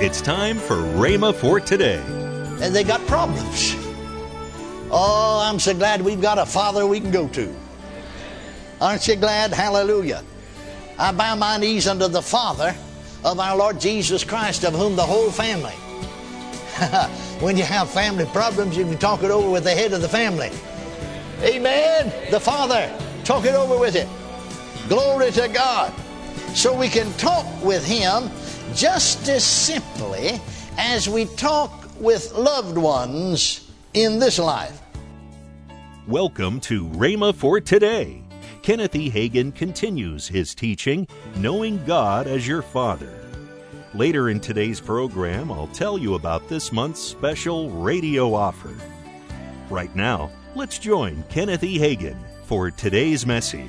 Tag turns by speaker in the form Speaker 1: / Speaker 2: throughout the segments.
Speaker 1: It's time for Rhema for today.
Speaker 2: and they got problems. Oh, I'm so glad we've got a father we can go to. Aren't you glad? Hallelujah. I bow my knees under the Father of our Lord Jesus Christ, of whom the whole family. when you have family problems, you can talk it over with the head of the family. Amen. The Father. Talk it over with it. Glory to God. So we can talk with Him just as simply as we talk with loved ones in this life.
Speaker 1: Welcome to Rhema for today. Kenneth E. Hagin continues his teaching, Knowing God as Your Father. Later in today's program, I'll tell you about this month's special radio offer. Right now, let's join Kenneth E. Hagin for today's message.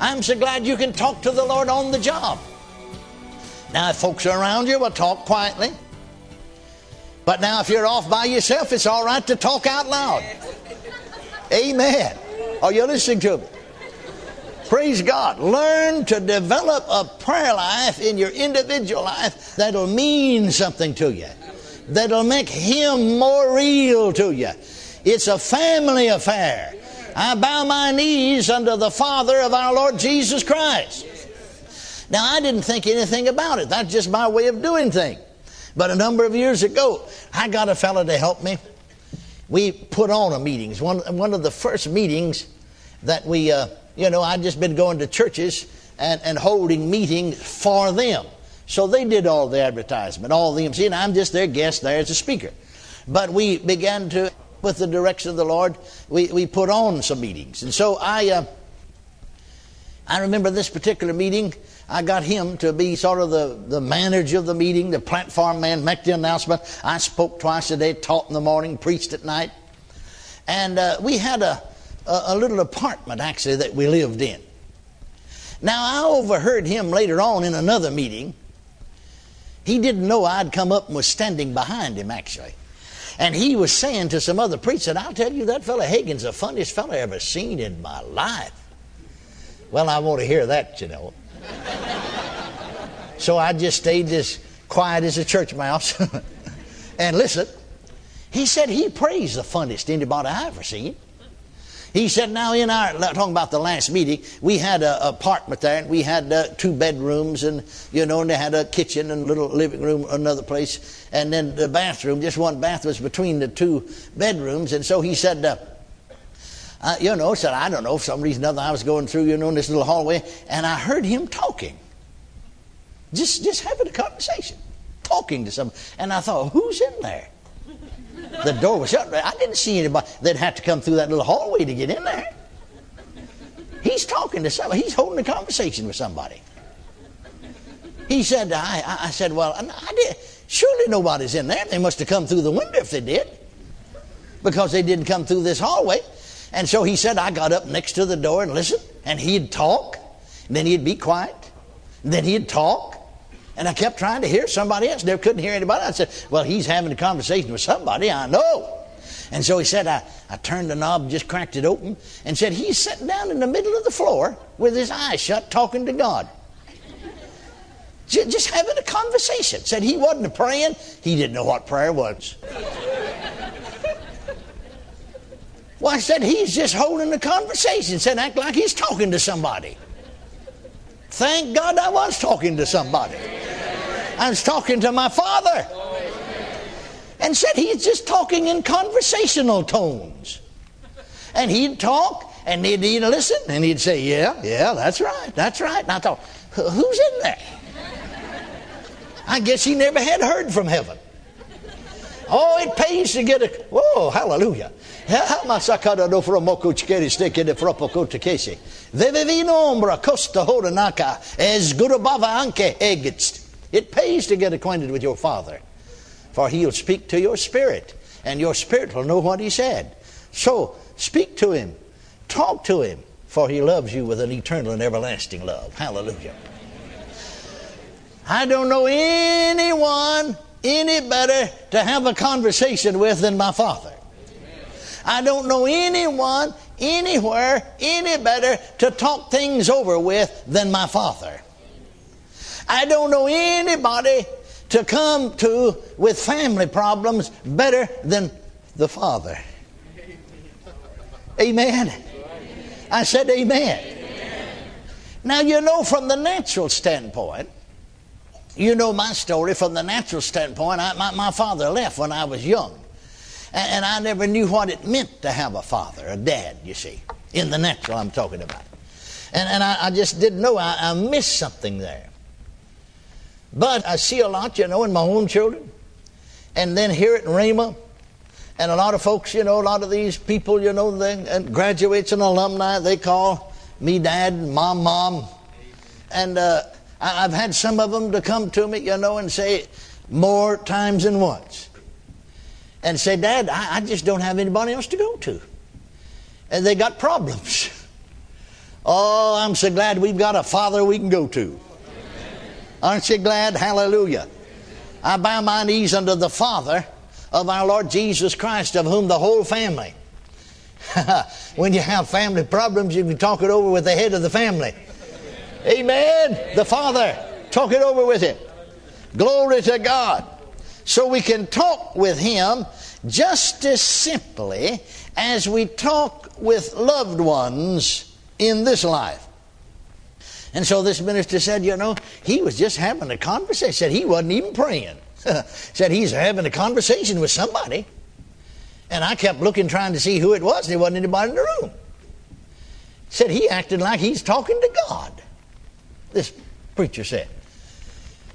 Speaker 2: I'm so glad you can talk to the Lord on the job. Now, if folks are around you, well, talk quietly. But now, if you're off by yourself, it's all right to talk out loud. Amen. Are you listening to me? Praise God. Learn to develop a prayer life in your individual life that'll mean something to you, that'll make Him more real to you. It's a family affair. I bow my knees under the Father of our Lord Jesus Christ. Now, I didn't think anything about it. That's just my way of doing things. But a number of years ago, I got a fellow to help me. We put on a meetings. One, one of the first meetings that we, uh, you know, I'd just been going to churches and, and holding meetings for them. So they did all the advertisement, all the MC, and I'm just their guest there as a speaker. But we began to, with the direction of the Lord, we, we put on some meetings. And so I, uh, I remember this particular meeting. I got him to be sort of the, the manager of the meeting, the platform man, make the announcement. I spoke twice a day, taught in the morning, preached at night. And uh, we had a, a, a little apartment, actually, that we lived in. Now, I overheard him later on in another meeting. He didn't know I'd come up and was standing behind him, actually. And he was saying to some other preachers, I'll tell you, that fellow Hagin's the funniest fellow I ever seen in my life. Well, I want to hear that, you know. So I just stayed as quiet as a church mouse. and listen, he said he praised the funniest anybody I ever seen. He said, now in our, talking about the last meeting, we had an apartment there, and we had uh, two bedrooms, and, you know, and they had a kitchen and a little living room, another place, and then the bathroom, just one bath was between the two bedrooms. And so he said, uh, uh, you know, said, I don't know, for some reason or other, I was going through, you know, in this little hallway, and I heard him talking. Just, just having a conversation, talking to someone. And I thought, who's in there? The door was shut. I didn't see anybody. They'd have to come through that little hallway to get in there. He's talking to somebody. He's holding a conversation with somebody. He said, I, I said, well, I did. Surely nobody's in there. They must have come through the window if they did. Because they didn't come through this hallway. And so he said, I got up next to the door and listened. And he'd talk. And then he'd be quiet. And then he'd talk. And I kept trying to hear somebody else. Never couldn't hear anybody. I said, Well, he's having a conversation with somebody, I know. And so he said, I, I turned the knob, just cracked it open, and said, He's sitting down in the middle of the floor with his eyes shut, talking to God. Just having a conversation. Said he wasn't praying, he didn't know what prayer was. Well, I said, he's just holding a conversation. Said, act like he's talking to somebody. Thank God I was talking to somebody. I was talking to my father. And said he's just talking in conversational tones. And he'd talk and he'd, he'd listen and he'd say, Yeah, yeah, that's right, that's right. And I thought, Who's in there? I guess he never had heard from heaven. Oh, it pays to get a. Oh, hallelujah. Vevevino ombra costa gurubava anke egitst. It pays to get acquainted with your Father, for He'll speak to your spirit, and your spirit will know what He said. So, speak to Him, talk to Him, for He loves you with an eternal and everlasting love. Hallelujah. I don't know anyone any better to have a conversation with than my Father. I don't know anyone anywhere any better to talk things over with than my Father. I don't know anybody to come to with family problems better than the father. Amen. I said, Amen. Now, you know, from the natural standpoint, you know my story from the natural standpoint. I, my, my father left when I was young. And, and I never knew what it meant to have a father, a dad, you see. In the natural, I'm talking about. And, and I, I just didn't know. I, I missed something there. But I see a lot, you know, in my own children. And then here at Rhema, and a lot of folks, you know, a lot of these people, you know, they, and graduates and alumni, they call me dad, mom, mom. And uh, I've had some of them to come to me, you know, and say more times than once. And say, Dad, I, I just don't have anybody else to go to. And they got problems. Oh, I'm so glad we've got a father we can go to. Aren't you glad? Hallelujah. I bow my knees under the Father of our Lord Jesus Christ, of whom the whole family when you have family problems, you can talk it over with the head of the family. Amen. The Father. Talk it over with him. Glory to God. So we can talk with him just as simply as we talk with loved ones in this life. And so this minister said, you know, he was just having a conversation. Said he wasn't even praying. said he's having a conversation with somebody. And I kept looking, trying to see who it was, there wasn't anybody in the room. Said he acted like he's talking to God. This preacher said.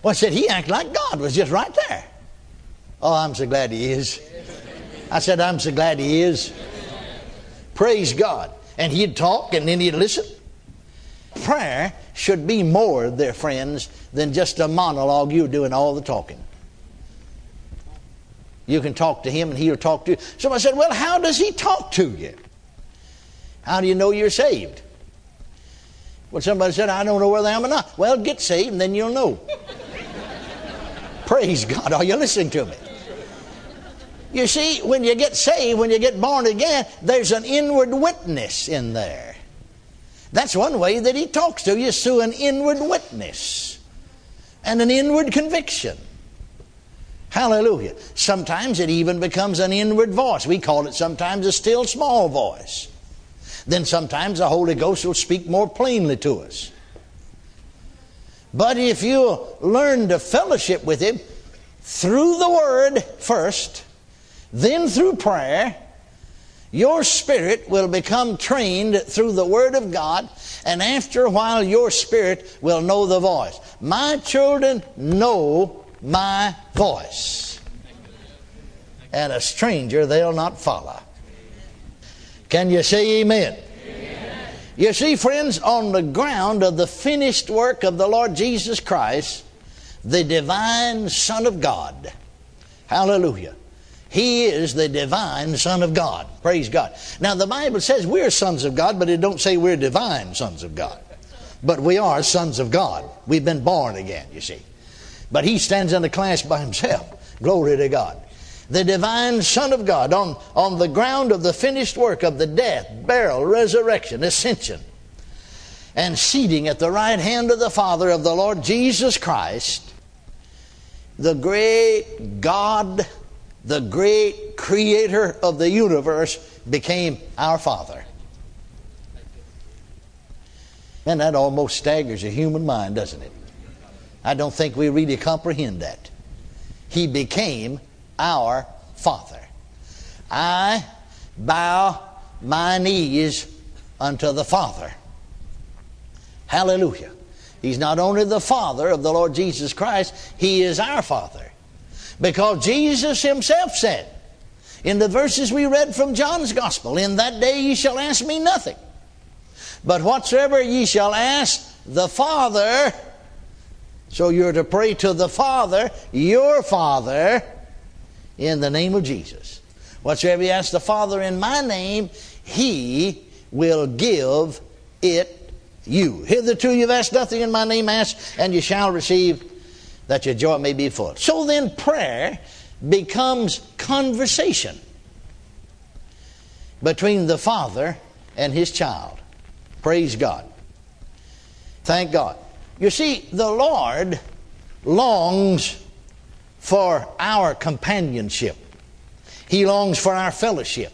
Speaker 2: Well, said he acted like God was just right there. Oh, I'm so glad he is. I said, I'm so glad he is. Praise God. And he'd talk and then he'd listen. Prayer should be more, dear friends, than just a monologue you're doing all the talking. You can talk to him and he'll talk to you. Somebody said, Well, how does he talk to you? How do you know you're saved? Well, somebody said, I don't know whether I am or not. Well, get saved and then you'll know. Praise God. Are you listening to me? You see, when you get saved, when you get born again, there's an inward witness in there. That's one way that he talks to you, through an inward witness and an inward conviction. Hallelujah. Sometimes it even becomes an inward voice. We call it sometimes a still small voice. Then sometimes the Holy Ghost will speak more plainly to us. But if you learn to fellowship with Him through the Word first, then through prayer, your spirit will become trained through the Word of God, and after a while, your spirit will know the voice. My children know my voice. And a stranger they'll not follow. Can you say amen? amen? You see, friends, on the ground of the finished work of the Lord Jesus Christ, the divine Son of God. Hallelujah. He is the divine Son of God. Praise God. Now the Bible says we're sons of God, but it don't say we're divine sons of God. But we are sons of God. We've been born again, you see. But he stands in a class by himself. Glory to God. The divine Son of God on, on the ground of the finished work of the death, burial, resurrection, ascension, and seating at the right hand of the Father of the Lord Jesus Christ, the great God, the great creator of the universe, became our Father. And that almost staggers a human mind, doesn't it? I don't think we really comprehend that. He became our Father. I bow my knees unto the Father. Hallelujah. He's not only the Father of the Lord Jesus Christ, He is our Father. Because Jesus Himself said, in the verses we read from John's Gospel, In that day ye shall ask me nothing. But whatsoever ye shall ask the Father, so you're to pray to the Father, your Father, in the name of Jesus. Whatsoever you ask the Father in my name, he will give it you. Hitherto you've asked nothing in my name, ask, and you shall receive, that your joy may be full. So then prayer becomes conversation between the Father and his child. Praise God. Thank God. You see, the Lord longs for our companionship. He longs for our fellowship.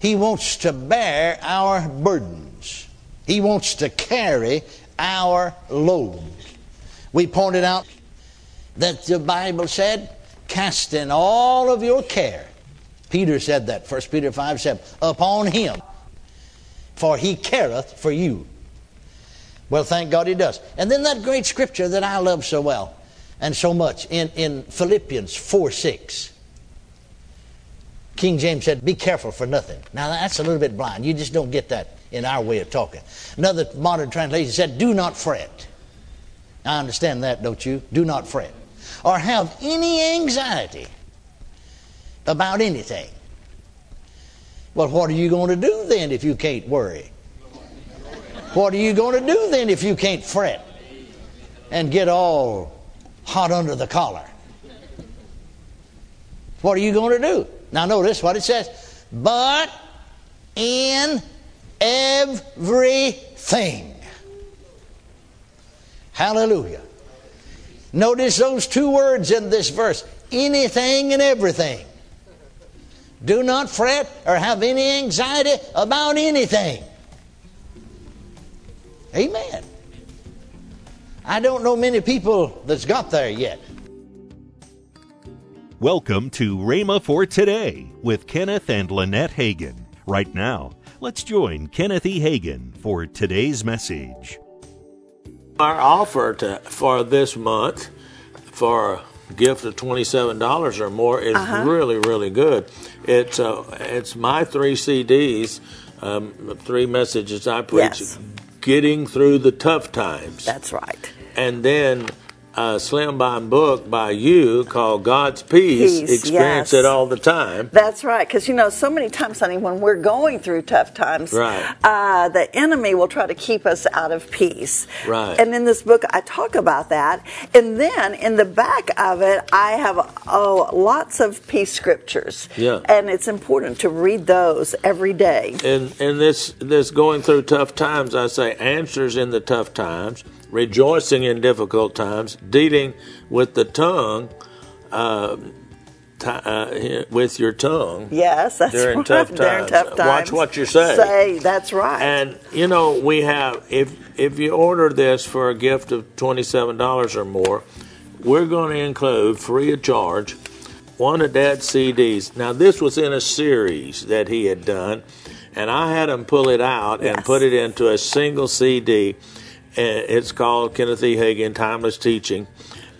Speaker 2: He wants to bear our burdens. He wants to carry our load. We pointed out that the Bible said, Cast in all of your care. Peter said that, 1 Peter 5 7, upon him, for he careth for you. Well, thank God he does. And then that great scripture that I love so well and so much in, in Philippians 4 6. King James said, Be careful for nothing. Now, that's a little bit blind. You just don't get that in our way of talking. Another modern translation said, Do not fret. I understand that, don't you? Do not fret. Or have any anxiety about anything. Well, what are you going to do then if you can't worry? What are you going to do then if you can't fret and get all hot under the collar? What are you going to do? Now, notice what it says. But in everything. Hallelujah. Notice those two words in this verse anything and everything. Do not fret or have any anxiety about anything. Amen. I don't know many people that's got there yet.
Speaker 1: Welcome to Rhema for Today with Kenneth and Lynette Hagin. Right now, let's join Kenneth E. Hagin for today's message.
Speaker 3: Our offer to, for this month for a gift of $27 or more is
Speaker 4: Uh-huh.
Speaker 3: really, really good. It's, uh, it's my three CDs, um, three messages I preach,
Speaker 4: Yes.
Speaker 3: getting through the tough times.
Speaker 4: That's right.
Speaker 3: and then a slimline book by you called God's Peace.
Speaker 4: Peace,
Speaker 3: Experience
Speaker 4: yes.
Speaker 3: it all the time.
Speaker 4: That's right. Because, you know, so many times, honey, when we're going through tough times,
Speaker 3: Right.
Speaker 4: uh, the enemy will try to keep us out of peace.
Speaker 3: Right.
Speaker 4: And in this book, I talk about that. And then in the back of it, I have oh, lots of peace scriptures.
Speaker 3: Yeah.
Speaker 4: And it's important to read those every day.
Speaker 3: And in this this going through tough times, I say answers in the tough times, rejoicing in difficult times, dealing with the tongue, uh, ti- uh, with your tongue.
Speaker 4: Yes, that's
Speaker 3: During
Speaker 4: right.
Speaker 3: tough
Speaker 4: During
Speaker 3: times. Watch what you say.
Speaker 4: Say, that's right.
Speaker 3: And you know we have if if you order this for a gift of twenty seven dollars or more, we're going to include free of charge one of Dad's CDs. Now this was in a series that he had done, and I had him pull it out and put it into a single CD. It's called Kenneth E. Hagin Timeless Teaching.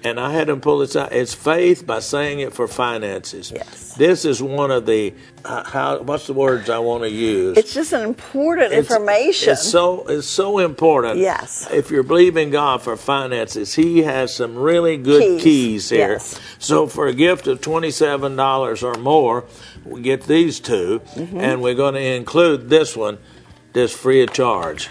Speaker 3: And I had him pull this out. It's faith by saying it for finances.
Speaker 4: Yes.
Speaker 3: This is one of the uh, how. What's the words I want to use?
Speaker 4: it's just an important
Speaker 3: It's-
Speaker 4: information.
Speaker 3: It's so it's so important.
Speaker 4: Yes.
Speaker 3: If you're believing God for finances, He has some really good
Speaker 4: Keys,
Speaker 3: keys, here.
Speaker 4: yes.
Speaker 3: So for a gift of twenty seven dollars or more, we get these 2
Speaker 4: Mm-hmm.
Speaker 3: and we're going to include this one, just free of charge.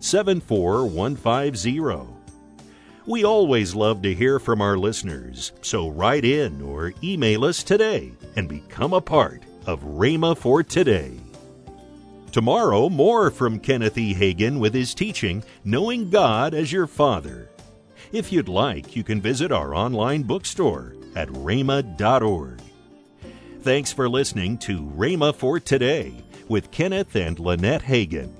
Speaker 1: 74150. We always love to hear from our listeners, so write in or email us today and become a part of Rhema for Today. Tomorrow, more from Kenneth E. Hagin with his teaching, Knowing God as Your Father. If you'd like, you can visit our online bookstore at rhema.org. Thanks for listening to Rhema for Today with Kenneth and Lynette Hagin.